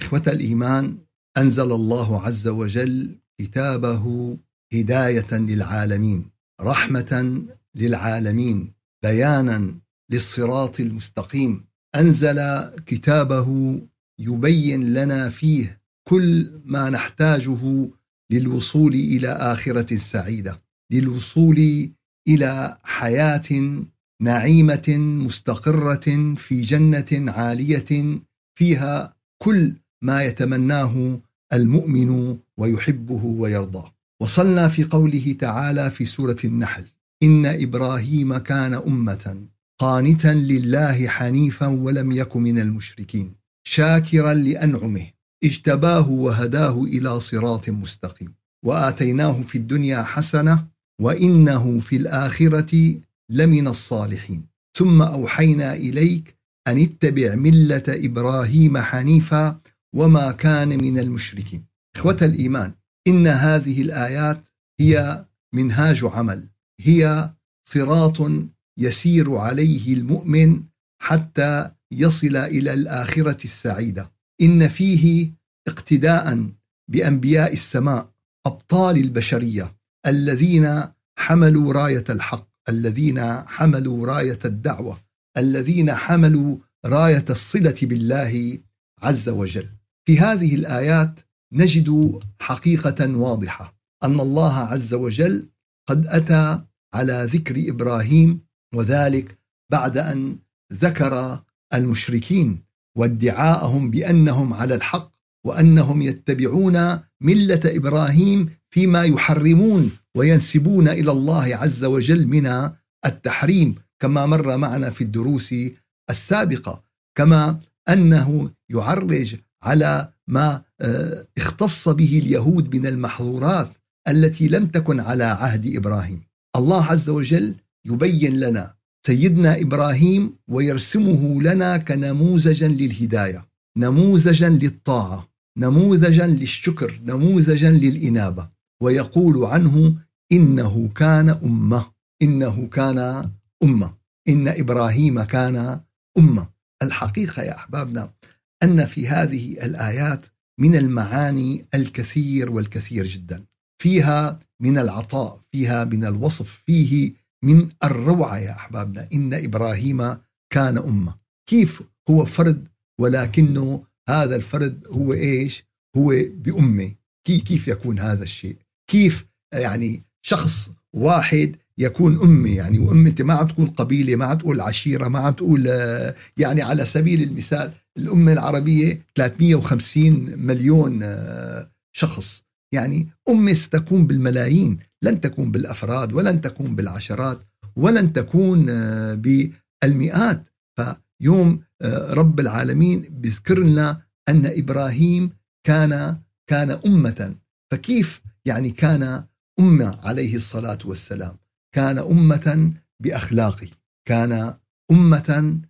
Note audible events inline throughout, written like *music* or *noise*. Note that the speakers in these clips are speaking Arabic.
إخوة الإيمان أنزل الله عز وجل كتابه هداية للعالمين رحمة للعالمين بيانا للصراط المستقيم. أنزل كتابه يبين لنا فيه كل ما نحتاجه للوصول إلى آخرة سعيدة للوصول إلى حياة نعيمة مستقرة في جنة عالية فيها كل ما يتمناه المؤمن ويحبه ويرضاه وصلنا في قوله تعالى في سورة النحل إن إبراهيم كان أمة قانتا لله حنيفا ولم يك من المشركين شاكرا لأنعمه اجتباه وهداه إلى صراط مستقيم. وآتيناه في الدنيا حسنة وإنه في الآخرة لمن الصالحين. ثم أوحينا إليك أن اتبع ملة إبراهيم حنيفا وما كان من المشركين. اخوه الايمان ان هذه الايات هي منهاج عمل. هي صراط يسير عليه المؤمن حتى يصل إلى الاخره السعيده. ان فيه اقتداء بانبياء السماء ابطال البشريه. الذين حملوا راية الحق الذين حملوا راية الدعوه الذين حملوا راية الصله بالله عز وجل. في هذه الآيات نجد حقيقة واضحة أن الله عز وجل قد أتى على ذكر إبراهيم وذلك بعد أن ذكر المشركين وادعاءهم بأنهم على الحق وأنهم يتبعون ملة إبراهيم فيما يحرمون وينسبون إلى الله عز وجل من التحريم كما مر معنا في الدروس السابقة كما أنه يعرج على ما آه، اختص به اليهود من المحظورات التي لم تكن على عهد إبراهيم. الله عز وجل يبين لنا سيدنا إبراهيم ويرسمه لنا كنموذجا للهداية، نموذجا للطاعة، نموذجا للشكر، نموذجا للإنابة، ويقول عنه إنه كان أمة، إنه كان أمة، إن إبراهيم كان أمة. الحقيقة يا أحبابنا أن في هذه الآيات من المعاني الكثير والكثير جدا. فيها من العطاء فيها من الوصف فيه من الروعة يا أحبابنا. إن إبراهيم كان أمة. كيف هو فرد ولكنه هذا الفرد هو إيش؟ هو بأمة. كيف يكون هذا الشيء؟ كيف يعني شخص واحد يكون أمي يعني وأمي أنت ما عم تقول قبيلة ما عم تقول عشيرة ما عم تقول آه، يعني على سبيل المثال الأمة العربية 350 مليون آه، شخص. يعني أمة ستكون بالملايين لن تكون بالأفراد ولن تكون بالعشرات ولن تكون آه، بالمئات. فيوم رب العالمين بيذكر لنا أن إبراهيم كان كان أمة. فكيف يعني كان أمة عليه الصلاة والسلام؟ كان أمة بأخلاقه كان أمة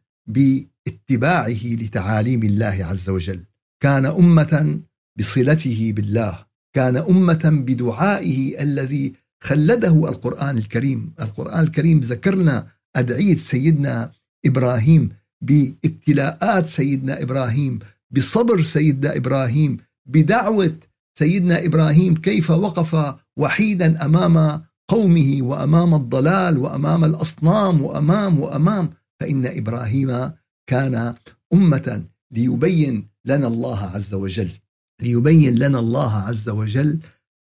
باتباعه لتعاليم الله عز وجل. كان أمة بصلته بالله. كان أمة بدعائه الذي خلده القرآن الكريم. القرآن الكريم ذكرنا أدعية سيدنا إبراهيم بابتلاءات سيدنا إبراهيم بصبر سيدنا إبراهيم بدعوة سيدنا إبراهيم كيف وقف وحيدا أمام قومه وأمام الضلال وأمام الأصنام وأمام وأمام. فإن إبراهيم كان أمة ليبين لنا الله عز وجل ليبين لنا الله عز وجل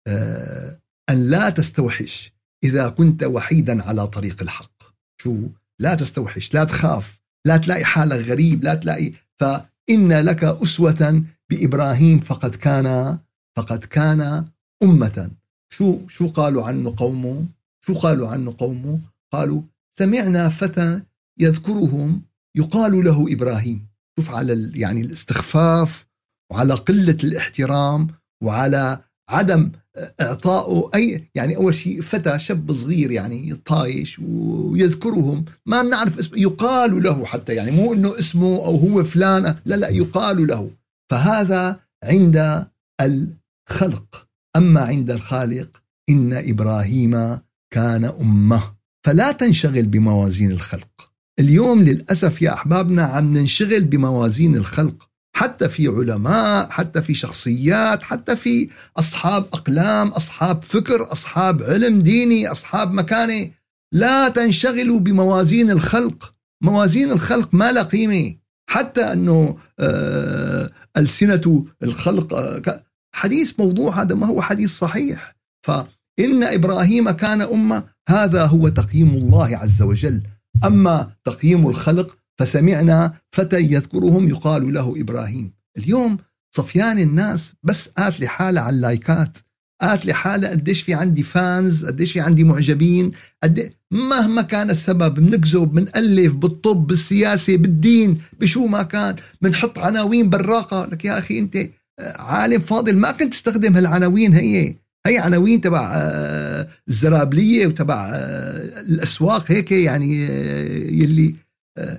آه، أن لا تستوحش إذا كنت وحيدا على طريق الحق. شو؟ لا تستوحش لا تخاف لا تلاقي حالك غريب لا تلاقي فإن لك أسوة بإبراهيم فقد كان فقد كان أمة. شو؟ شو قالوا عنه قومه؟ شو قالوا عنه قومه؟ قالوا سمعنا فتى يذكرهم يقال له إبراهيم. شوف على يعني الاستخفاف وعلى قلة الاحترام وعلى عدم اعطائه اي يعني أول شيء فتى شاب صغير يعني طايش ويذكرهم. ما بنعرف اسمه يقال له حتى يعني مو إنه اسمه أو هو فلان. لا لا يقال له. فهذا عند الخلق. أما عند الخالق إن إبراهيم كان أمة. فلا تنشغل بموازين الخلق. اليوم للأسف يا أحبابنا عم ننشغل بموازين الخلق حتى في علماء حتى في شخصيات حتى في أصحاب أقلام أصحاب فكر أصحاب علم ديني أصحاب مكانة لا تنشغلوا بموازين الخلق. موازين الخلق ما لها قيمة. حتى أنه آه ألسنة الخلق آه حديث موضوع هذا ما هو حديث صحيح. فإن إبراهيم كان أمة هذا هو تقييم الله عز وجل. أما تقييم الخلق فسمعنا فتى يذكرهم يقال له إبراهيم. اليوم صفيان الناس بس قالت لحالة على اللايكات قالت لحالة قديش في عندي فانز قديش في عندي معجبين قد مهما كان السبب بنكذب بنألف بالطب بالسياسة بالدين بشو ما كان بنحط عناوين براقة. لك يا أخي أنت عالم فاضل ما كنت تستخدم هالعناوين هي. هي عناوين تبع آه، الزرابلية وتبع آه، الأسواق هيك يعني آه، يلي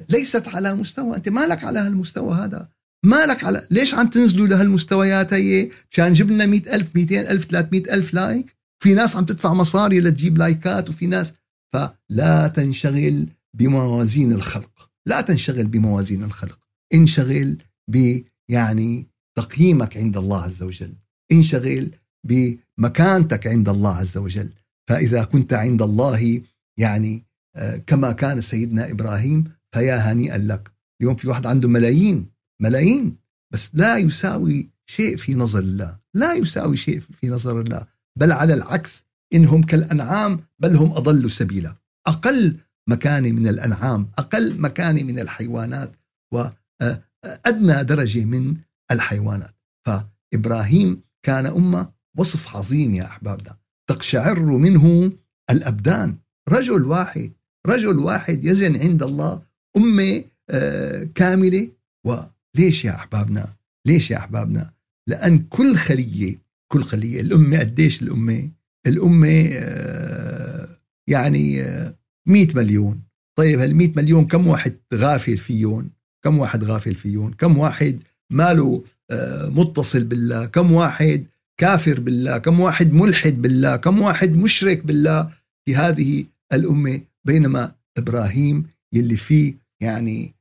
ليست على مستوى أنت مالك على هالمستوى هذا؟ مالك على ليش عم تنزلوا لهالمستويات هي مشان جبنا لنا 100000 200000 300000 لايك. في ناس عم تدفع مصاري لتجيب لايكات وفي ناس فلا تنشغل بموازين الخلق. لا تنشغل بموازين الخلق. انشغل ب يعني تقييمك عند الله عز وجل. انشغل بمكانتك عند الله عز وجل. فإذا كنت عند الله يعني آه، كما كان سيدنا إبراهيم فيا هنيئا لك. اليوم في واحد عنده ملايين ملايين. بس لا يساوي شيء في نظر الله. لا يساوي شيء في نظر الله. بل على العكس إنهم كالأنعام بل هم أضلوا سبيلا. أقل مكانة من الأنعام أقل مكانة من الحيوانات وأدنى آه، درجة من الحيوانات. فإبراهيم كان أمة وصف عظيم يا أحبابنا تقشعر منه الأبدان. رجل واحد رجل واحد يزن عند الله أمة آه، كاملة. وليش يا أحبابنا؟ ليش يا أحبابنا؟ لأن كل خلية كل خلية الأمة قديش الأمة؟ الأمة آه، يعني 100 آه، مليون. طيب هال 100 مليون كم واحد غافل فيهم كم واحد غافل فيهم كم واحد ماله متصل بالله؟ كم واحد كافر بالله كم واحد ملحد بالله كم واحد مشرك بالله في هذه الأمة بينما إبراهيم يلي فيه يعني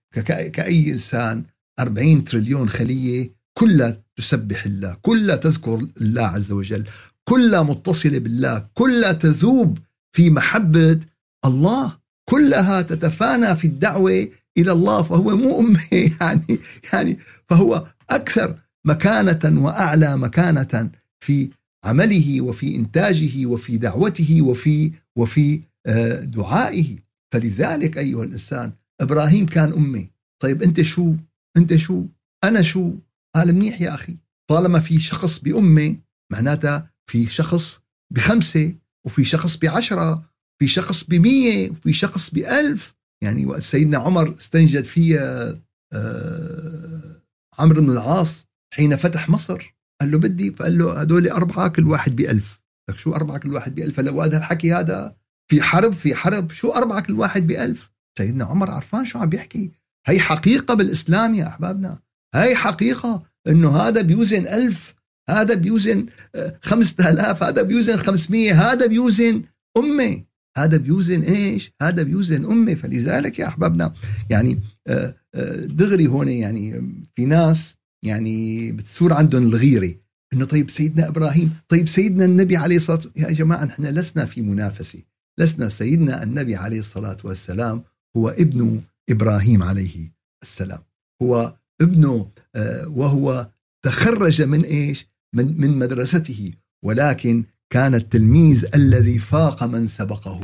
كأي إنسان 40 تريليون خلية كلها تسبح الله كلها تذكر الله عز وجل كلها متصلة بالله كلها تذوب في محبة الله كلها تتفانى في الدعوة إلى الله فهو مو أمة *laughs* يعني يعني فهو أكثر مكانة وأعلى مكانة في عمله وفي إنتاجه وفي دعوته وفي وفي آه، دعائه. فلذلك أيها الإنسان إبراهيم كان أمي. طيب أنت شو؟ أنت شو؟ أنا شو؟ قال منيح يا أخي. طالما في شخص بأمة معناتها في شخص بخمسة وفي شخص بعشرة في شخص بمية وفي شخص بألف. يعني وقت سيدنا عمر استنجد فيها آه، عمرو بن العاص حين فتح مصر. قال له بدي فقال له هدول أربعة كل واحد بألف. لك شو أربعة كل واحد بألف؟ فلو هذا الحكي هذا في حرب في حرب شو أربعة كل واحد بألف؟ سيدنا عمر عرفان شو عم بيحكي؟ هي حقيقة بالإسلام يا أحبابنا. هي حقيقة إنه هذا بيوزن ألف هذا بيوزن آه، خمسة آلاف هذا بيوزن خمسمية هذا بيوزن أمة. هذا بيوزن إيش؟ هذا بيوزن أمة. فلذلك يا أحبابنا يعني آه، آه، دغري هون يعني في ناس يعني بتصير عندهم الغيرة. إنه طيب سيدنا إبراهيم طيب سيدنا النبي عليه الصلاة والسلام يا جماعة نحن لسنا في منافسة. لسنا سيدنا النبي عليه الصلاة والسلام هو ابن إبراهيم عليه السلام. هو ابنه آه، وهو تخرج من إيش؟ من من مدرسته. ولكن كان التلميذ الذي فاق من سبقه.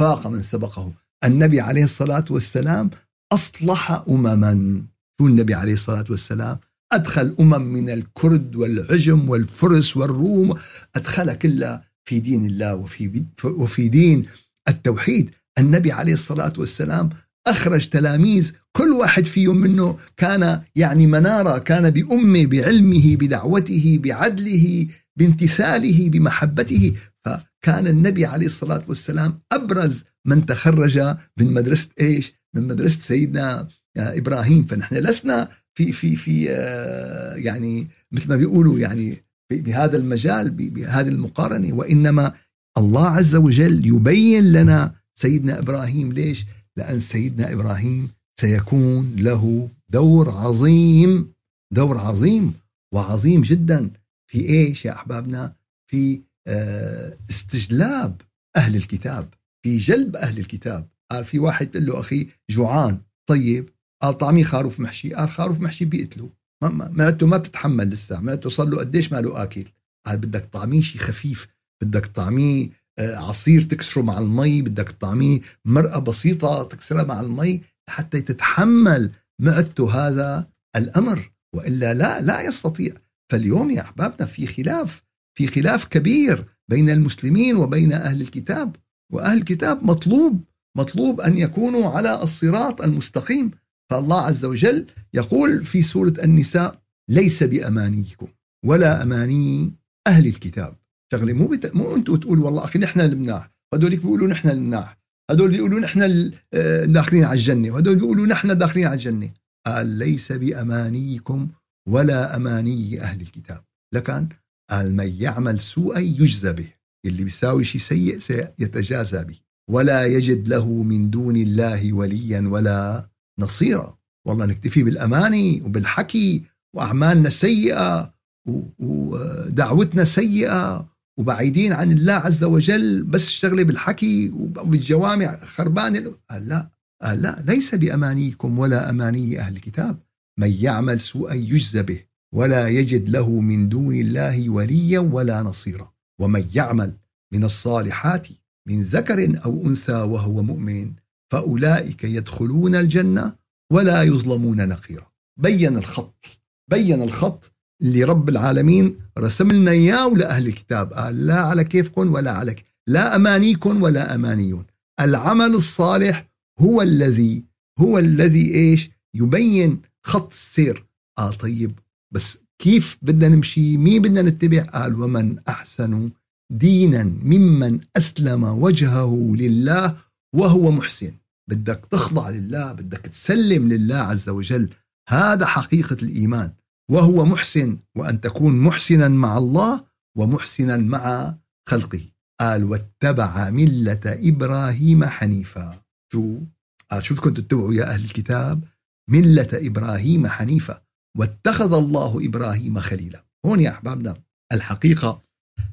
فاق من سبقه. النبي عليه الصلاة والسلام أصلح امما. شو النبي عليه الصلاة والسلام؟ أدخل أمم من الكرد والعجم والفرس والروم أدخل كلها في دين الله وفي, وفي دين التوحيد. النبي عليه الصلاة والسلام أخرج تلاميذ كل واحد فيهم منه كان يعني منارة كان بأمه بعلمه بدعوته بعدله بامتثاله بمحبته. فكان النبي عليه الصلاة والسلام أبرز من تخرج من مدرسة إيش؟ من مدرسة سيدنا إبراهيم. فنحن لسنا في في في آه، يعني مثل ما بيقولوا يعني بهذا المجال بهذه المقارنة وإنما الله عز وجل يبين لنا سيدنا إبراهيم ليش؟ لأن سيدنا إبراهيم سيكون له دور عظيم دور عظيم وعظيم جدا في إيش يا أحبابنا في آه، استجلاب أهل الكتاب في جلب أهل الكتاب قال في واحد بيقول له أخي جوعان طيب قال طعمي خروف محشي. قال خروف محشي بيقتله معدته ما بتتحمل لسه. معدته صار له قديش ما له آكل. قال بدك طعميه شيء خفيف. بدك طعميه آه، عصير تكسره مع المي. بدك طعميه مرقة بسيطة تكسرها مع المي حتى تتحمل معدته هذا الأمر. وإلا لا لا يستطيع. فاليوم يا أحبابنا في خلاف. في خلاف كبير بين المسلمين وبين أهل الكتاب. وأهل الكتاب مطلوب مطلوب أن يكونوا على الصراط المستقيم. فالله عز وجل يقول في سورة النساء ليس بأمانيكم ولا أماني أهل الكتاب. شغله مو بت... مو أنتم تقولوا والله أخي نحن المناح هذول بيقولوا نحن المناح هذول بيقولوا نحن آه، داخلين على الجنة وهذول بيقولوا نحن داخلين على الجنة. قال ليس بأمانيكم ولا أماني أهل الكتاب. لكن قال من يعمل سوءا يجزى به اللي بيساوي شيء سيء سيتجازى به. ولا يجد له من دون الله وليا ولا نصيرا والله نكتفي بالأماني وبالحكي وأعمالنا سيئه ودعوتنا سيئة وبعيدين عن الله عز وجل بس الشغله بالحكي وبالجوامع خربانه قال لا قال لا ليس بأمانيكم ولا أماني أهل الكتاب. من يعمل سوءا يجزى به ولا يجد له من دون الله وليا ولا نصيرا. ومن يعمل من الصالحات من ذكر أو أنثى وهو مؤمن فأولئك يدخلون الجنة ولا يظلمون نقيرا. بين الخط بين الخط اللي رب العالمين رسم لنا اياه ولاهل الكتاب؟ قال لا على كيفكم ولا على لا أمانيكم ولا أمانيون. العمل الصالح هو الذي هو الذي إيش؟ يبين خط السير. قال طيب بس كيف بدنا نمشي؟ مين بدنا نتبع؟ قال ومن أحسن دينا ممن أسلم وجهه لله وهو محسن. بدك تخضع لله بدك تسلم لله عز وجل. هذا حقيقة الإيمان. وهو محسن وأن تكون محسنا مع الله ومحسنا مع خلقه. قال واتبع ملة إبراهيم حنيفا. شو؟ قال شو بدكم تتبعوا يا أهل الكتاب؟ ملة إبراهيم حنيفا. واتخذ الله إبراهيم خليلا. هون يا أحبابنا الحقيقة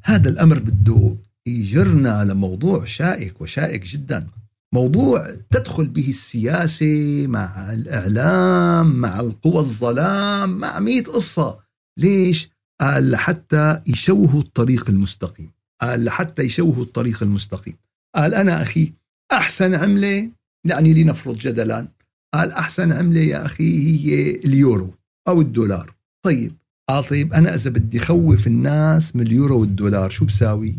هذا الأمر بده يجرنا لموضوع شائك وشائك جدا. موضوع تدخل به السياسة مع الإعلام مع القوى الظلام مع مئة قصة. ليش؟ قال لحتى يشوهوا الطريق المستقيم. قال لحتى يشوهوا الطريق المستقيم. قال أنا أخي أحسن عملة يعني لنفرض جدلا. قال أحسن عملة يا أخي هي اليورو أو الدولار. طيب قال طيب أنا إذا بدي خوف الناس من اليورو والدولار شو بساوي؟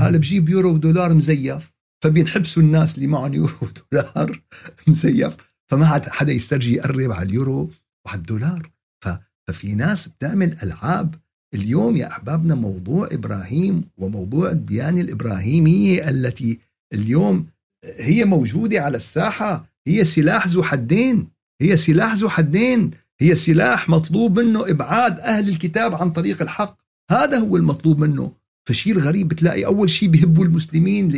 قال بجيب يورو ودولار مزيف. فبينحبسوا الناس اللي معهم يورو ودولار *laughs* مزيف. فما حدا يسترجي يقرب على اليورو وعلى الدولار. ففي ناس بتعمل ألعاب. اليوم يا أحبابنا موضوع إبراهيم وموضوع الديانة الإبراهيمية التي اليوم هي موجودة على الساحة. هي سلاح ذو حدين. هي سلاح ذو حدين. هي سلاح مطلوب منه إبعاد أهل الكتاب عن طريق الحق. هذا هو المطلوب منه. فشيء الغريب بتلاقي أول شيء بيهبوا المسلمين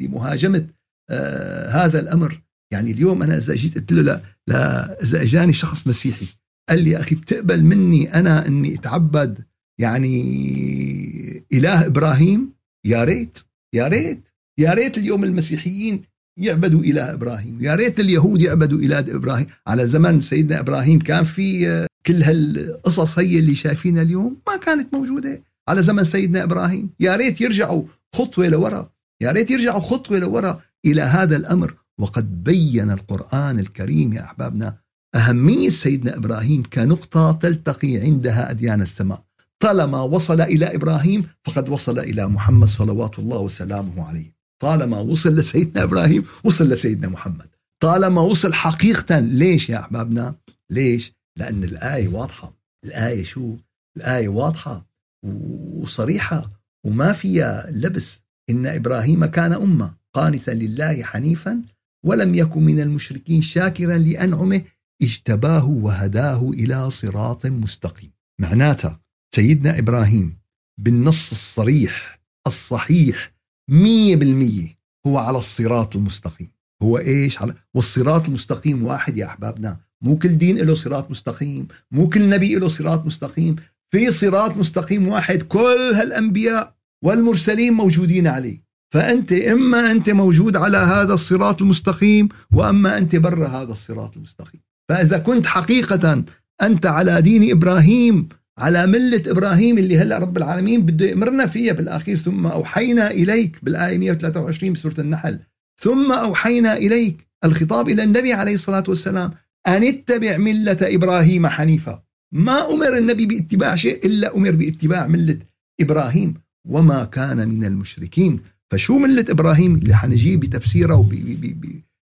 لمهاجمة آه هذا الأمر. يعني اليوم أنا إذا جيت قلت له لا, لا إذا أجاني شخص مسيحي قال لي أخي بتقبل مني أنا إني أتعبد يعني إله إبراهيم؟ يا ريت يا ريت يا ريت اليوم المسيحيين يعبدوا إله إبراهيم يا ريت اليهود يعبدوا إله إبراهيم. على زمن سيدنا إبراهيم كان في آه، كل هالقصص هي اللي شايفينها اليوم ما كانت موجودة. على زمن سيدنا إبراهيم. يا ريت يرجعوا خطوة لورا. يا ريت يرجعوا خطوة لورا إلى هذا الأمر. وقد بين القرآن الكريم يا أحبابنا أهمية سيدنا إبراهيم كنقطة تلتقي عندها أديان السماء. طالما وصل إلى إبراهيم فقد وصل إلى محمد صلوات الله وسلامه عليه. طالما وصل لسيدنا إبراهيم وصل لسيدنا محمد. طالما وصل حقيقة ليش يا أحبابنا؟ ليش؟ لأن الآية واضحة. الآية شو؟ الآية واضحة. وصريحة وما فيها لبس. إن إبراهيم كان أمة قانتا لله حنيفا ولم يكن من المشركين شاكرا لأنعمه اجتباه وهداه إلى صراط مستقيم. معناتها سيدنا إبراهيم بالنص الصريح الصحيح مية بالمية هو على الصراط المستقيم. هو إيش؟ على والصراط المستقيم واحد يا أحبابنا. مو كل دين له صراط مستقيم مو كل نبي له صراط مستقيم. في صراط مستقيم واحد كل هالأنبياء والمرسلين موجودين عليه. فأنت إما أنت موجود على هذا الصراط المستقيم وأما أنت برا هذا الصراط المستقيم. فإذا كنت حقيقة أنت على دين إبراهيم على ملة إبراهيم اللي هلأ رب العالمين بده يأمرنا فيها بالأخير ثم أوحينا إليك بالآية 123 بسورة النحل ثم أوحينا إليك الخطاب إلى النبي عليه الصلاة والسلام أن اتبع ملة إبراهيم حنيفا. ما أمر النبي باتباع شيء إلا أمر باتباع ملة إبراهيم وما كان من المشركين. فشو ملة إبراهيم اللي حنجيه بتفسيرها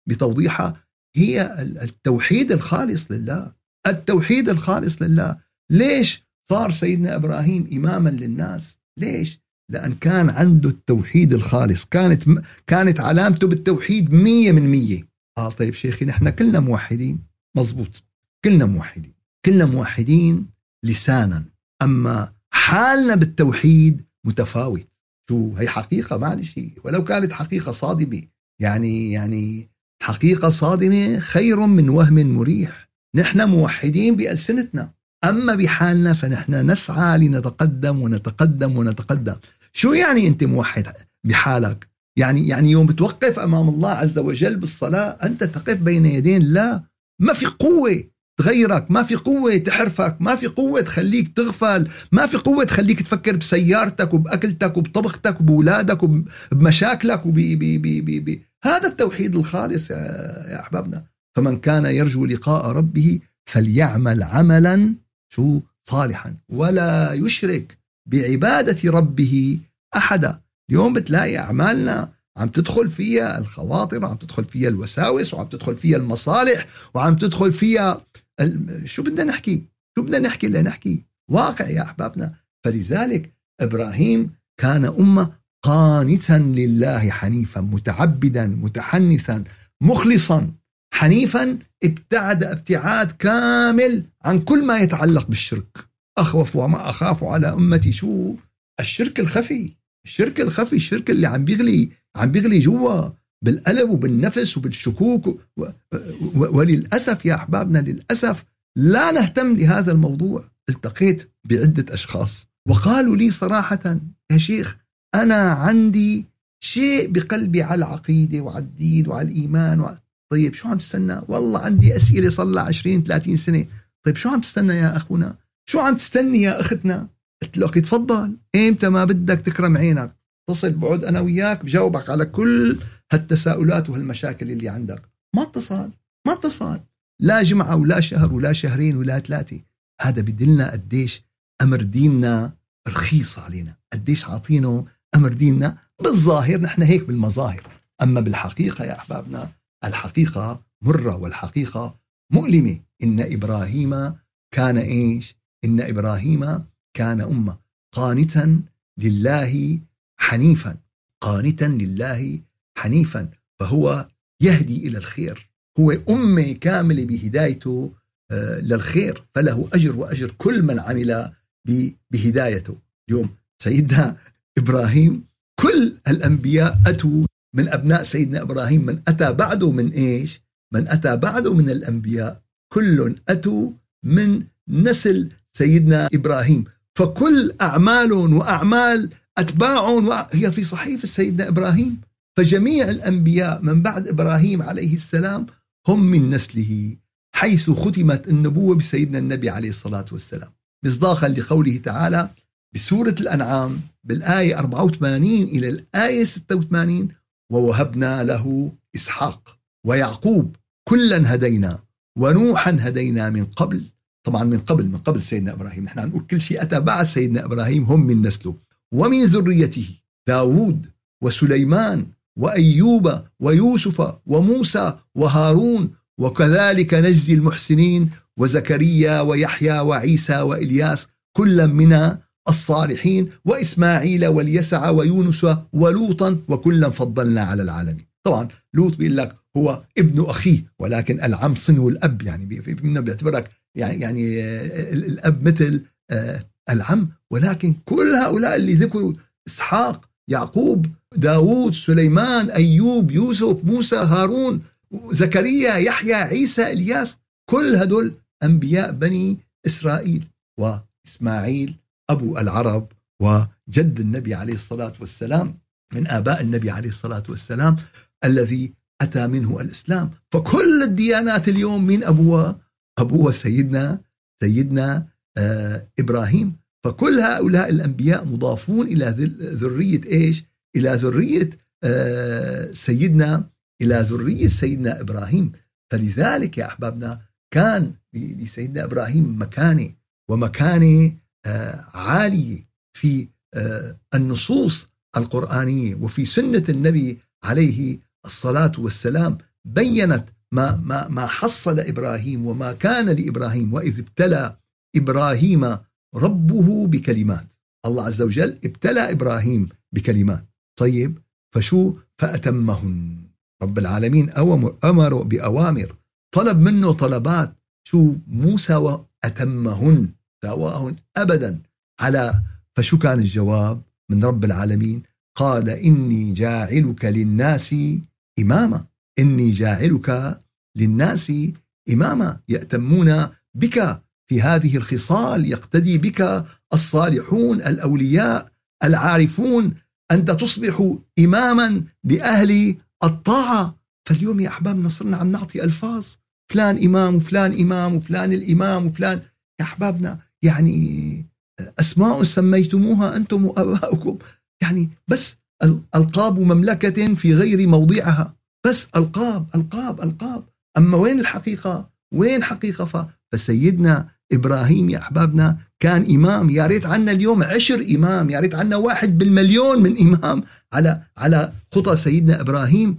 وبتوضيحها هي التوحيد الخالص لله. التوحيد الخالص لله. ليش صار سيدنا إبراهيم إماما للناس؟ ليش؟ لأن كان عنده التوحيد الخالص. كانت كانت علامته بالتوحيد مية من مية. آه طيب شيخي نحن كلنا موحدين. مزبوط كلنا موحدين. كلنا موحدين لسانا. أما حالنا بالتوحيد متفاوت. شو هي حقيقة؟ معلش ولو كانت حقيقة صادمة. يعني يعني حقيقة صادمة خير من وهم مريح. نحن موحدين بألسنتنا. أما بحالنا فنحن نسعى لنتقدم ونتقدم ونتقدم. شو يعني أنت موحد بحالك؟ يعني يعني يوم بتوقف أمام الله عز وجل بالصلاة أنت تقف بين يدين لا. ما في قوة. تغيرك ما في قوة تحرفك ما في قوة تخليك تغفل ما في قوة تخليك تفكر بسيارتك وبأكلتك وبطبختك وبولادك وبمشاكلك وب بي بي بي بي. هذا التوحيد الخالص يا أحبابنا. فمن كان يرجو لقاء ربه فليعمل عملا شو؟ صالحا. ولا يشرك بعبادة ربه أحدا. اليوم بتلاقي أعمالنا عم تدخل فيها الخواطر وعم تدخل فيها الوساوس وعم تدخل فيها المصالح وعم تدخل فيها شو بدنا نحكي؟ شو بدنا نحكي اللي نحكي؟ واقع يا أحبابنا. فلذلك إبراهيم كان أمة قانتا لله حنيفا متعبدا متحنثا مخلصا. حنيفا ابتعد ابتعاد كامل عن كل ما يتعلق بالشرك. أخوف وما أخاف على أمتي. شو؟ الشرك الخفي. الشرك الخفي الشرك اللي عم بيغلي عم بيغلي جوا. بالقلب وبالنفس وبالشكوك. وللأسف يا أحبابنا للأسف لا نهتم لهذا الموضوع. التقيت بعدة أشخاص وقالوا لي صراحة يا شيخ أنا عندي شيء بقلبي على العقيدة وعلى الدين وعلى الإيمان و... طيب شو عم تستنى؟ والله عندي أسئلة صار لها 20 30 سنة. طيب شو عم تستنى يا أخونا؟ شو عم تستني يا أختنا؟ قلت له تفضل. إمتى ما بدك تكرم عينك. اتصل بقعد أنا وياك بجاوبك على كل هالتساؤلات وهالمشاكل اللي عندك. ما اتصل ما اتصل لا جمعة ولا شهر ولا شهرين ولا ثلاثة. هذا بدلنا قديش أمر ديننا رخيص علينا. قديش عاطينه أمر ديننا. بالظاهر نحن هيك بالمظاهر. أما بالحقيقة يا أحبابنا الحقيقة مرة والحقيقة مؤلمة. إن إبراهيم كان إيش؟ إن إبراهيم كان أمة قانتا لله حنيفا. قانتا لله حنيفا فهو يهدي إلى الخير. هو أمة كاملة بهدايته آه، للخير فله أجر وأجر كل من عمل بهدايته. اليوم سيدنا إبراهيم كل الأنبياء أتوا من أبناء سيدنا إبراهيم. من أتى بعده من إيش؟ من أتى بعده من الأنبياء. كل أتوا من نسل سيدنا إبراهيم. فكل أعمالهم وأعمال أتباعهم هي في صحيفة سيدنا إبراهيم. فجميع الأنبياء من بعد إبراهيم عليه السلام هم من نسله حيث ختمت النبوة بسيدنا النبي عليه الصلاة والسلام. مصداقا لقوله تعالى بسورة الأنعام بالآية 84 إلى الآية 86 ووهبنا له إسحاق ويعقوب كلا هدينا ونوحا هدينا من قبل. طبعا من قبل من قبل سيدنا إبراهيم. نحن نقول كل شيء أتى بعد سيدنا إبراهيم هم من نسله. ومن ذريته داود وسليمان وأيوب ويوسف وموسى وهارون وكذلك نجزي المحسنين وزكريا ويحيى وعيسى وإلياس كلا من الصالحين وإسماعيل واليسع ويونس ولوطا وكلا فضلنا على العالمين. طبعا لوط بيقول لك هو ابن أخيه ولكن العم صنو الأب يعني منه بيعتبرك يعني يعني الأب مثل آه، العم. ولكن كل هؤلاء اللي ذكروا إسحاق يعقوب داوود سليمان أيوب يوسف موسى هارون زكريا يحيى عيسى إلياس كل هدول أنبياء بني إسرائيل وإسماعيل أبو العرب وجد النبي عليه الصلاة والسلام من آباء النبي عليه الصلاة والسلام الذي أتى منه الإسلام. فكل الديانات اليوم من أبوها أبوها سيدنا سيدنا آه إبراهيم. فكل هؤلاء الأنبياء مضافون إلى ذرية إيش؟ إلى ذرية آه سيدنا إلى ذرية سيدنا إبراهيم. فلذلك يا أحبابنا كان لسيدنا إبراهيم مكانة ومكانة آه عالية في آه النصوص القرآنية. وفي سنة النبي عليه الصلاة والسلام بينت ما, ما, ما حصل إبراهيم وما كان لإبراهيم وإذ ابتلى إبراهيم ربه بكلمات. الله عز وجل ابتلى إبراهيم بكلمات. طيب فشو؟ فأتمهن. رب العالمين أمر بأوامر. طلب منه طلبات. شو؟ مو سوى أتمهن سواهن أبدا. على فشو كان الجواب من رب العالمين؟ قال إني جاعلك للناس إماما. إني جاعلك للناس إماما. يأتمون بك في هذه الخصال يقتدي بك الصالحون الأولياء العارفون أنت تصبح إماما لأهل الطاعة. فاليوم يا أحبابنا صرنا عم نعطي ألفاظ. فلان إمام وفلان إمام وفلان الإمام وفلان. يا أحبابنا يعني أسماء سميتموها أنتم وآباؤكم. يعني بس ألقاب مملكة في غير موضعها. بس ألقاب ألقاب ألقاب. أما وين الحقيقة؟ وين حقيقة؟ فسيدنا إبراهيم يا أحبابنا كان إمام. يا ريت عنا اليوم عشر إمام. يا ريت عنا واحد بالمليون من إمام. على على خطى سيدنا إبراهيم.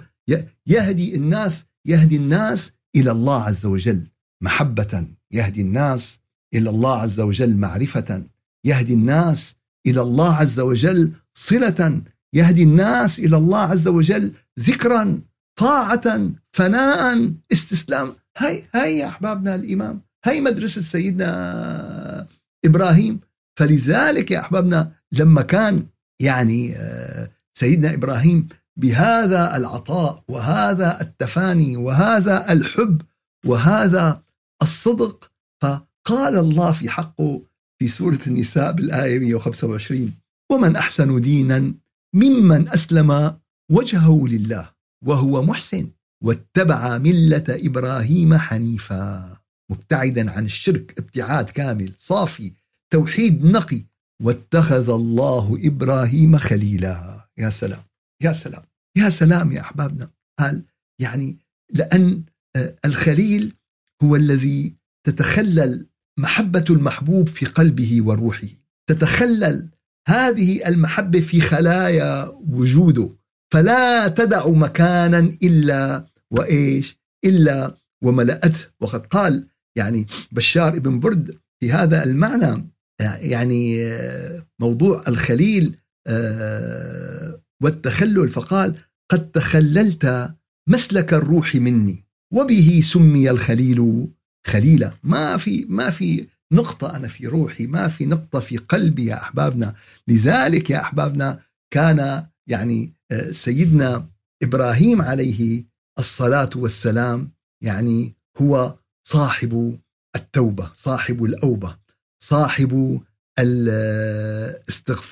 يهدي الناس يهدي الناس إلى الله عز وجل. محبة يهدي الناس إلى الله عز وجل. معرفة يهدي الناس إلى الله عز وجل. صلة يهدي الناس إلى الله عز وجل. ذكرا طاعة فناء استسلام. هاي هاي يا أحبابنا الإمام. هاي مدرسة سيدنا إبراهيم. فلذلك يا أحبابنا لما كان يعني آه، سيدنا إبراهيم بهذا العطاء وهذا التفاني وهذا الحب وهذا الصدق فقال الله في حقه في سورة النساء بالآية 125 ومن أحسن دينا ممن أسلم وجهه لله وهو محسن واتبع ملة إبراهيم حنيفا. مبتعدا عن الشرك ابتعاد كامل صافي توحيد نقي. واتخذ الله إبراهيم خليلا. يا سلام يا سلام يا سلام يا أحبابنا. قال يعني لأن آه، الخليل هو الذي تتخلل محبة المحبوب في قلبه وروحه. تتخلل هذه المحبة في خلايا وجوده. فلا تدع مكانا إلا وإيش؟ إلا وملأته. وقد قال يعني بشار ابن برد في هذا المعنى يعني موضوع الخليل والتخلل فقال قد تخللت مسلك الروح مني وبه سمي الخليل خليلا. ما في ما في نقطة أنا في روحي ما في نقطة في قلبي يا أحبابنا. لذلك يا أحبابنا كان يعني سيدنا إبراهيم عليه الصلاة والسلام يعني هو صاحب التوبة صاحب الأوبة صاحب الاستغفار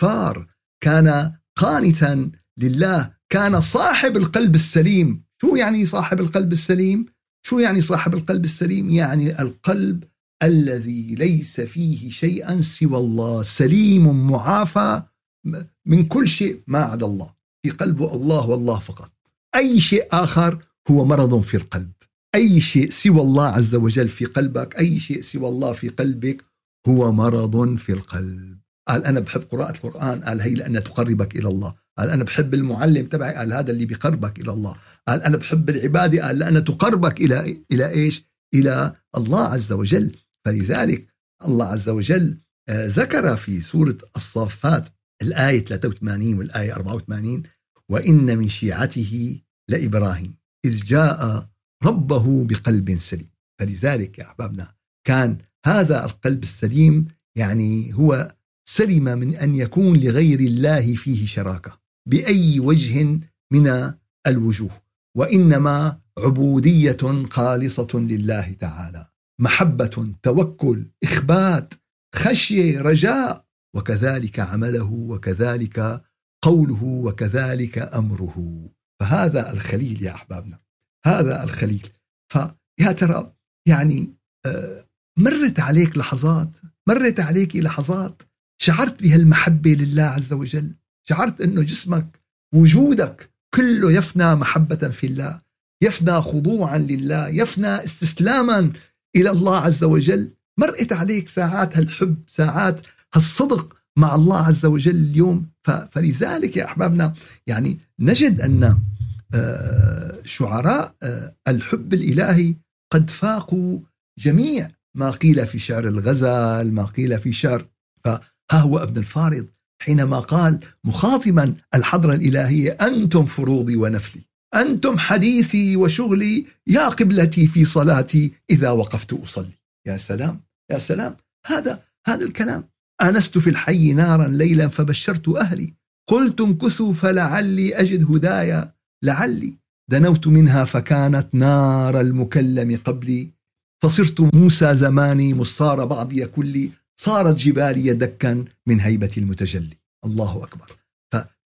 كان قانتا لله كان صاحب القلب السليم. شو يعني صاحب القلب السليم؟ شو يعني صاحب القلب السليم؟ يعني القلب الذي ليس فيه شيئا سوى الله سليم معافى من كل شيء ما عدا الله. في قلبه الله والله فقط. أي شيء آخر هو مرض في القلب. أي شيء سوى الله عز وجل في قلبك أي شيء سوى الله في قلبك هو مرض في القلب. قال أنا بحب قراءة القرآن قال هي لأنها تقربك إلى الله. قال أنا بحب المعلم تبعي قال هذا اللي بيقربك إلى الله. قال أنا بحب العبادة قال لأنها تقربك إلى إلى إيش؟ إلى الله عز وجل. فلذلك الله عز وجل آه، ذكر في سورة الصافات الآية 83 والآية 84 وإن من شيعته لإبراهيم. إذ جاء ربه بقلب سليم. فلذلك يا أحبابنا كان هذا القلب السليم يعني هو سلم من أن يكون لغير الله فيه شراكة بأي وجه من الوجوه. وإنما عبودية خالصة لله تعالى محبة توكل إخبات خشية رجاء وكذلك عمله وكذلك قوله وكذلك أمره. فهذا الخليل يا أحبابنا. هذا الخليل. فيا ترى يعني آه، مرت عليك لحظات مرت عليك لحظات شعرت بهالمحبة لله عز وجل؟ شعرت أنه جسمك وجودك كله يفنى محبة في الله يفنى خضوعا لله يفنى استسلاما إلى الله عز وجل؟ مرقت عليك ساعات هالحب ساعات هالصدق مع الله عز وجل اليوم؟ فلذلك يا أحبابنا يعني نجد أن شعراء آه، الحب الإلهي قد فاقوا جميع ما قيل في شعر الغزل ما قيل في شعر فها هو ابن الفارض حينما قال مخاطبا الحضرة الإلهية أنتم فروضي ونفلي أنتم حديثي وشغلي يا قبلتي في صلاتي إذا وقفت أصلي. يا سلام يا سلام. هذا هذا الكلام. آنست في الحي نارا ليلا فبشرت أهلي. قلت امكثوا فلعلي أجد هدايا. لعلي دنوت منها فكانت نار المكلم قبلي. فصرت موسى زماني مصار بعضي كلي. صارت جبالي دكا من هيبة المتجلي. الله أكبر.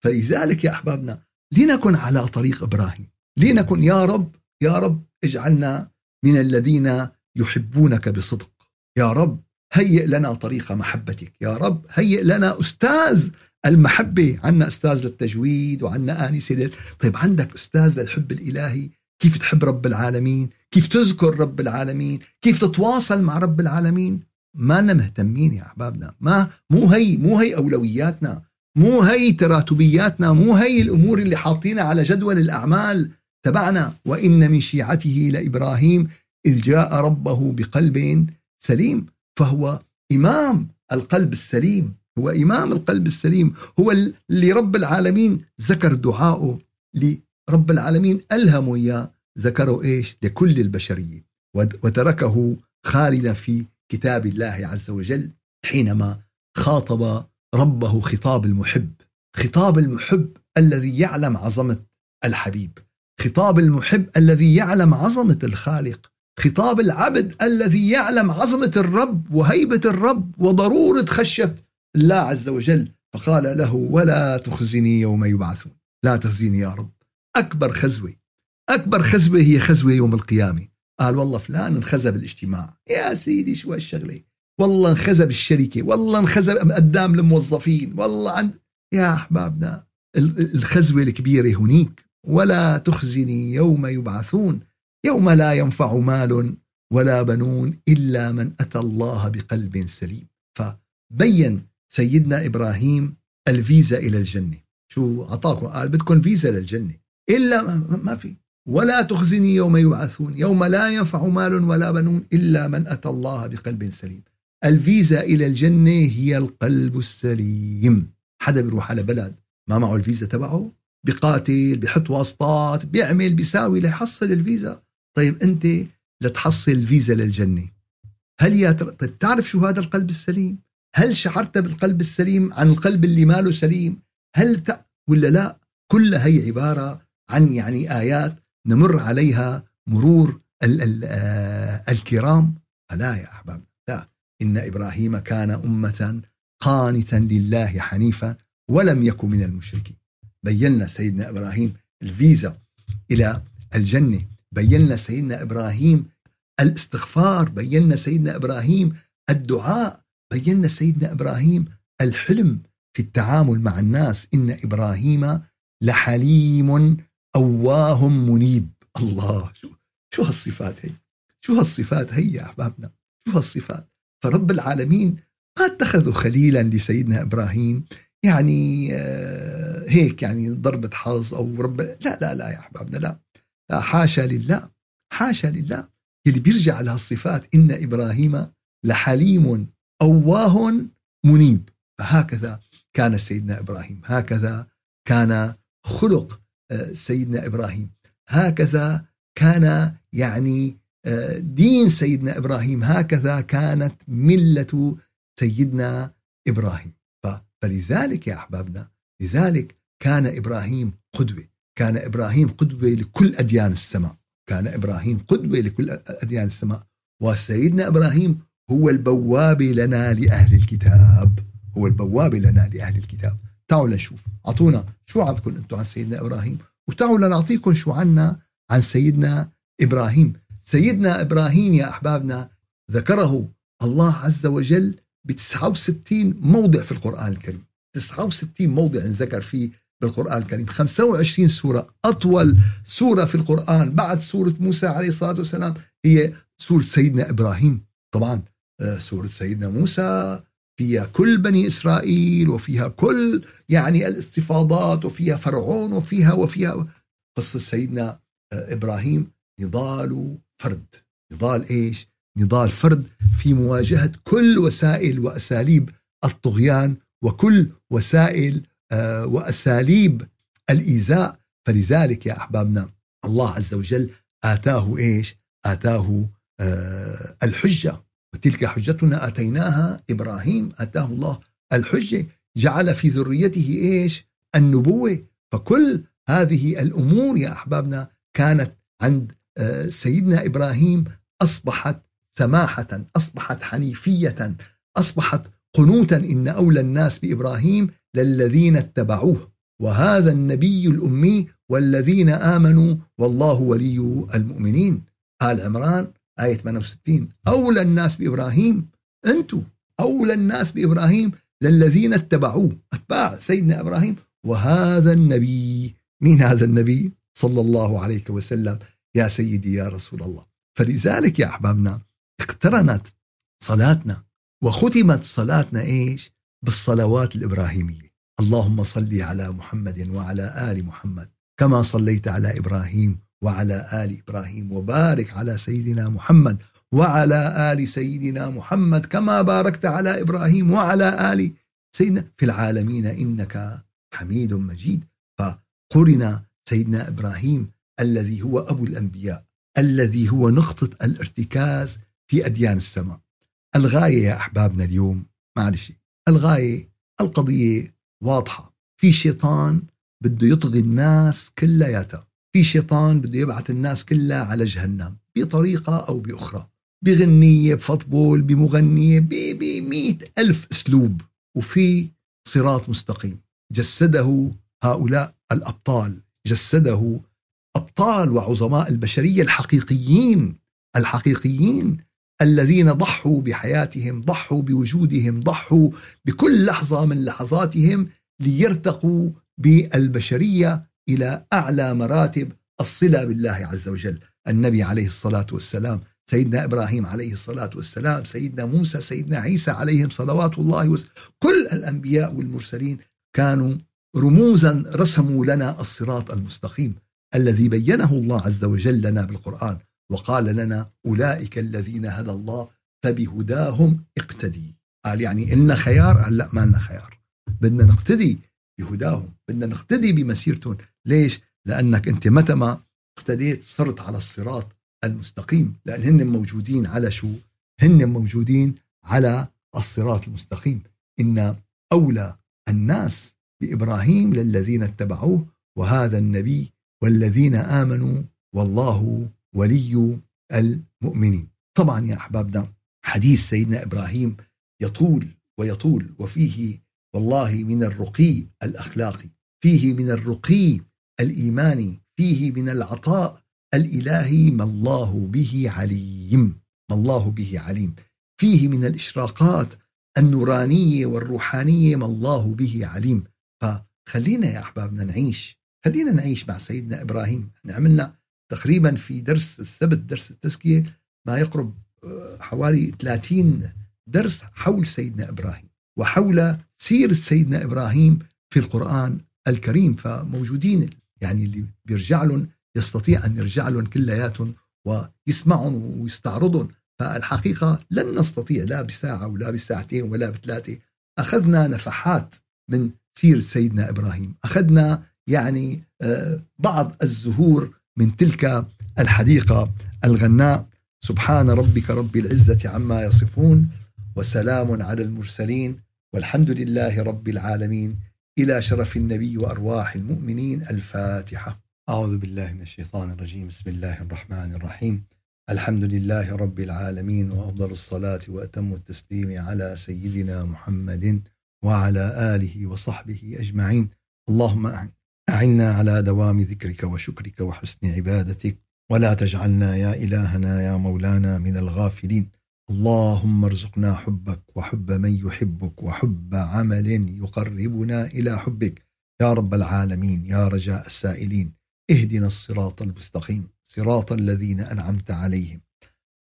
فلذلك يا أحبابنا لنكن على طريق إبراهيم. لنكن يا رب يا رب اجعلنا من الذين يحبونك بصدق. يا رب هيئ لنا طريق محبتك. يا رب هيئ لنا أستاذ المحبة. عنا أستاذ للتجويد وعنا آنسة طيب عندك أستاذ للحب الإلهي؟ كيف تحب رب العالمين؟ كيف تذكر رب العالمين؟ كيف تتواصل مع رب العالمين؟ ما لنا مهتمين يا أحبابنا. ما مو هي مو هي أولوياتنا. مو هي تراتبياتنا. مو هي الأمور اللي حاطينها على جدول الأعمال تبعنا. وإن من شيعته لإبراهيم إذ جاء ربه بقلب سليم فهو إمام القلب السليم. هو إمام القلب السليم هو اللي رب العالمين ذكر دعاءه لرب العالمين ألهمه إياه ذكره إيش؟ لكل البشرية. وتركه خالدا في كتاب الله عز وجل حينما خاطب ربه خطاب المحب. خطاب المحب الذي يعلم عظمة الحبيب. خطاب المحب الذي يعلم عظمة الخالق. خطاب العبد الذي يعلم عظمة الرب وهيبة الرب وضرورة خشية الله عز وجل فقال له ولا تخزني يوم يبعثون. لا تخزيني يا رب. أكبر خزوة. أكبر خزوة هي خزوة يوم القيامة. قال والله فلان انخزى بالاجتماع يا سيدي شو هالشغلة. والله انخزى بالشركة والله انخزى قدام الموظفين. والله عند يا أحبابنا الخزوة الكبيرة هنيك. ولا تخزني يوم يبعثون. يوم لا ينفع مال ولا بنون إلا من أتى الله بقلب سليم. فبين سيدنا إبراهيم الفيزا إلى الجنة. شو أعطاكم قال بدكم فيزا للجنة إلا ما في. ولا تخزني يوم يبعثون. يوم لا ينفع مال ولا بنون إلا من أتى الله بقلب سليم. الفيزا إلى الجنة هي القلب السليم. حدا بيروح على بلد ما معه الفيزا تبعه؟ بقاتل بحط واسطات بيعمل بيساوي ليحصل الفيزا. طيب أنت لتحصل الفيزا للجنة. هل يا طيب تعرف شو هذا القلب السليم؟ هل شعرت بالقلب السليم عن القلب اللي ماله سليم؟ هل ت... ولا لا؟ كلها هي عبارة عن يعني آيات نمر عليها مرور ال ال آه الكرام. فلا يا أحباب لا إن إبراهيم كان أمة قانتا لله حنيفا ولم يكن من المشركين. بينا سيدنا إبراهيم الفيزا إلى الجنة. بينا سيدنا إبراهيم الاستغفار. بينا سيدنا إبراهيم الدعاء. بينا سيدنا إبراهيم الحلم في التعامل مع الناس إن إبراهيم لحليم أواه منيب. الله شو شو هالصفات هي؟ شو هالصفات هي يا أحبابنا؟ شو هالصفات؟ فرب العالمين ما اتخذوا خليلا لسيدنا إبراهيم. يعني آه، هيك يعني ضربة حظ أو رب لا لا لا يا أحبابنا لا. لا حاشا لله حاشا لله. اللي بيرجع لهالصفات إن إبراهيم لحليم أواه منيب. فهكذا كان سيدنا إبراهيم. هكذا كان خلق آه، سيدنا إبراهيم. هكذا كان يعني آه، دين سيدنا إبراهيم. هكذا كانت ملة سيدنا إبراهيم. فلذلك يا أحبابنا لذلك كان إبراهيم قدوة. كان إبراهيم قدوة لكل أديان السماء. كان إبراهيم قدوة لكل أديان السماء. وسيدنا إبراهيم هو البوابة لنا لأهل الكتاب. هو البوابة لنا لأهل الكتاب. تعالوا لنشوف أعطونا شو عندكم أنتم عن سيدنا إبراهيم؟ وتعالوا لنعطيكم شو عنا عن سيدنا إبراهيم. سيدنا إبراهيم يا أحبابنا ذكره الله عز وجل ب 69 موضع في القرآن الكريم. 69 موضع ذكر فيه بالقرآن الكريم. 25 سورة. أطول سورة في القرآن بعد سورة موسى عليه الصلاة والسلام هي سورة سيدنا إبراهيم. طبعا سورة سيدنا موسى فيها كل بني إسرائيل وفيها كل يعني الاستفاضات وفيها فرعون وفيها وفيها قصة سيدنا آه، إبراهيم نضال فرد. نضال إيش؟ نضال فرد في مواجهة كل وسائل وأساليب الطغيان وكل وسائل آه، وأساليب الإيذاء. فلذلك يا أحبابنا الله عز وجل آتاه إيش؟ آتاه آه، الحجة. وتلك حجتنا آتيناها. إبراهيم آتاه الله. الحجة جعل في ذريته إيش؟ النبوة. فكل هذه الأمور يا أحبابنا كانت عند آه، سيدنا إبراهيم أصبحت سماحة أصبحت حنيفية أصبحت قنوتا إن أولى الناس بإبراهيم للذين اتبعوه. وهذا النبي الأمي والذين آمنوا والله ولي المؤمنين. آل عمران آية 68 أولى الناس بإبراهيم أنتم أولى الناس بإبراهيم للذين اتبعوه أتباع سيدنا إبراهيم. وهذا النبي مين هذا النبي؟ صلى الله عليه وسلم. يا سيدي يا رسول الله. فلذلك يا أحبابنا اقترنت صلاتنا وختمت صلاتنا إيش؟ بالصلوات الإبراهيمية. اللهم صل على محمد وعلى آل محمد كما صليت على إبراهيم وعلى آل إبراهيم وبارك على سيدنا محمد وعلى آل سيدنا محمد كما باركت على إبراهيم وعلى آل سيدنا. في العالمين إنك حميد مجيد. فقرن سيدنا إبراهيم الذي هو أبو الأنبياء الذي هو نقطة الارتكاز في أديان السماء. الغاية يا أحبابنا اليوم معلش الغاية القضية واضحة. في شيطان بده يطغي الناس كلياتها في شيطان بده يبعث الناس كلها على جهنم بطريقة أو بأخرى بغنية بفطبول بمغنية بمئة ألف أسلوب وفي صراط مستقيم. جسده هؤلاء الأبطال جسده أبطال وعظماء البشرية الحقيقيين الحقيقيين الذين ضحوا بحياتهم ضحوا بوجودهم ضحوا بكل لحظة من لحظاتهم ليرتقوا بالبشرية إلى أعلى مراتب الصلة بالله عز وجل. النبي عليه الصلاة والسلام سيدنا إبراهيم عليه الصلاة والسلام سيدنا موسى سيدنا عيسى عليهم صلوات الله وسلم كل الأنبياء والمرسلين كانوا رموزا رسموا لنا الصراط المستقيم الذي بينه الله عز وجل لنا بالقرآن وقال لنا أولئك الذين هدى الله فبهداهم اقتدي. قال يعني إلنا خيار قال لا ما لنا خيار. بدنا نقتدي بهداهم بدنا نقتدي بمسيرتهم. ليش؟ لأنك أنت متى ما اقتديت صرت على الصراط المستقيم. لأن هن موجودين على شو؟ هن موجودين على الصراط المستقيم. إن أولى الناس بإبراهيم للذين اتبعوه وهذا النبي والذين آمنوا والله ولي المؤمنين. طبعا يا أحبابنا حديث سيدنا إبراهيم يطول ويطول وفيه والله من الرقي الأخلاقي فيه من الرقي الإيماني فيه من العطاء الإلهي ما الله به عليم ما الله به عليم. فيه من الإشراقات النورانية والروحانية ما الله به عليم. فخلينا يا أحبابنا نعيش خلينا نعيش مع سيدنا إبراهيم. إحنا عملنا تقريبا في درس السبت درس التزكية ما يقرب آه، حوالي 30 درس حول سيدنا إبراهيم وحول سيرة سيدنا إبراهيم في القرآن الكريم. فموجودين يعني اللي بيرجع لهم يستطيع أن يرجع لهم كلياتهم ويسمعهم ويستعرضهم. فالحقيقة لن نستطيع لا بساعة ولا بساعتين ولا بثلاثة. أخذنا نفحات من سيرة سيدنا إبراهيم. أخذنا يعني آه، بعض الزهور من تلك الحديقة الغناء. سبحان ربك رب العزة عما يصفون وسلام على المرسلين والحمد لله رب العالمين. إلى شرف النبي وأرواح المؤمنين. الفاتحة. أعوذ بالله من الشيطان الرجيم. بسم الله الرحمن الرحيم. الحمد لله رب العالمين وأفضل الصلاة وأتم التسليم على سيدنا محمد وعلى آله وصحبه أجمعين. اللهم أعنا على دوام ذكرك وشكرك وحسن عبادتك ولا تجعلنا يا إلهنا يا مولانا من الغافلين. اللهم ارزقنا حبك وحب من يحبك وحب عمل يقربنا إلى حبك. يا رب العالمين يا رجاء السائلين اهدنا الصراط المستقيم صراط الذين أنعمت عليهم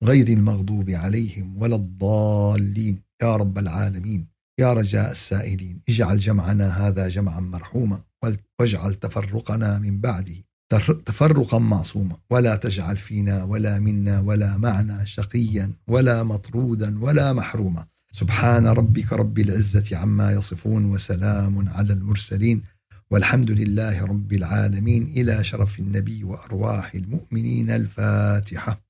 غير المغضوب عليهم ولا الضالين. يا رب العالمين يا رجاء السائلين اجعل جمعنا هذا جمعا مرحوما واجعل تفرقنا من بعده. تفرقا معصوما ولا تجعل فينا ولا منا ولا معنا شقيا ولا مطرودا ولا محروما. سبحان ربك رب العزة عما يصفون وسلام على المرسلين. والحمد لله رب العالمين. إلى شرف النبي وأرواح المؤمنين. الفاتحة.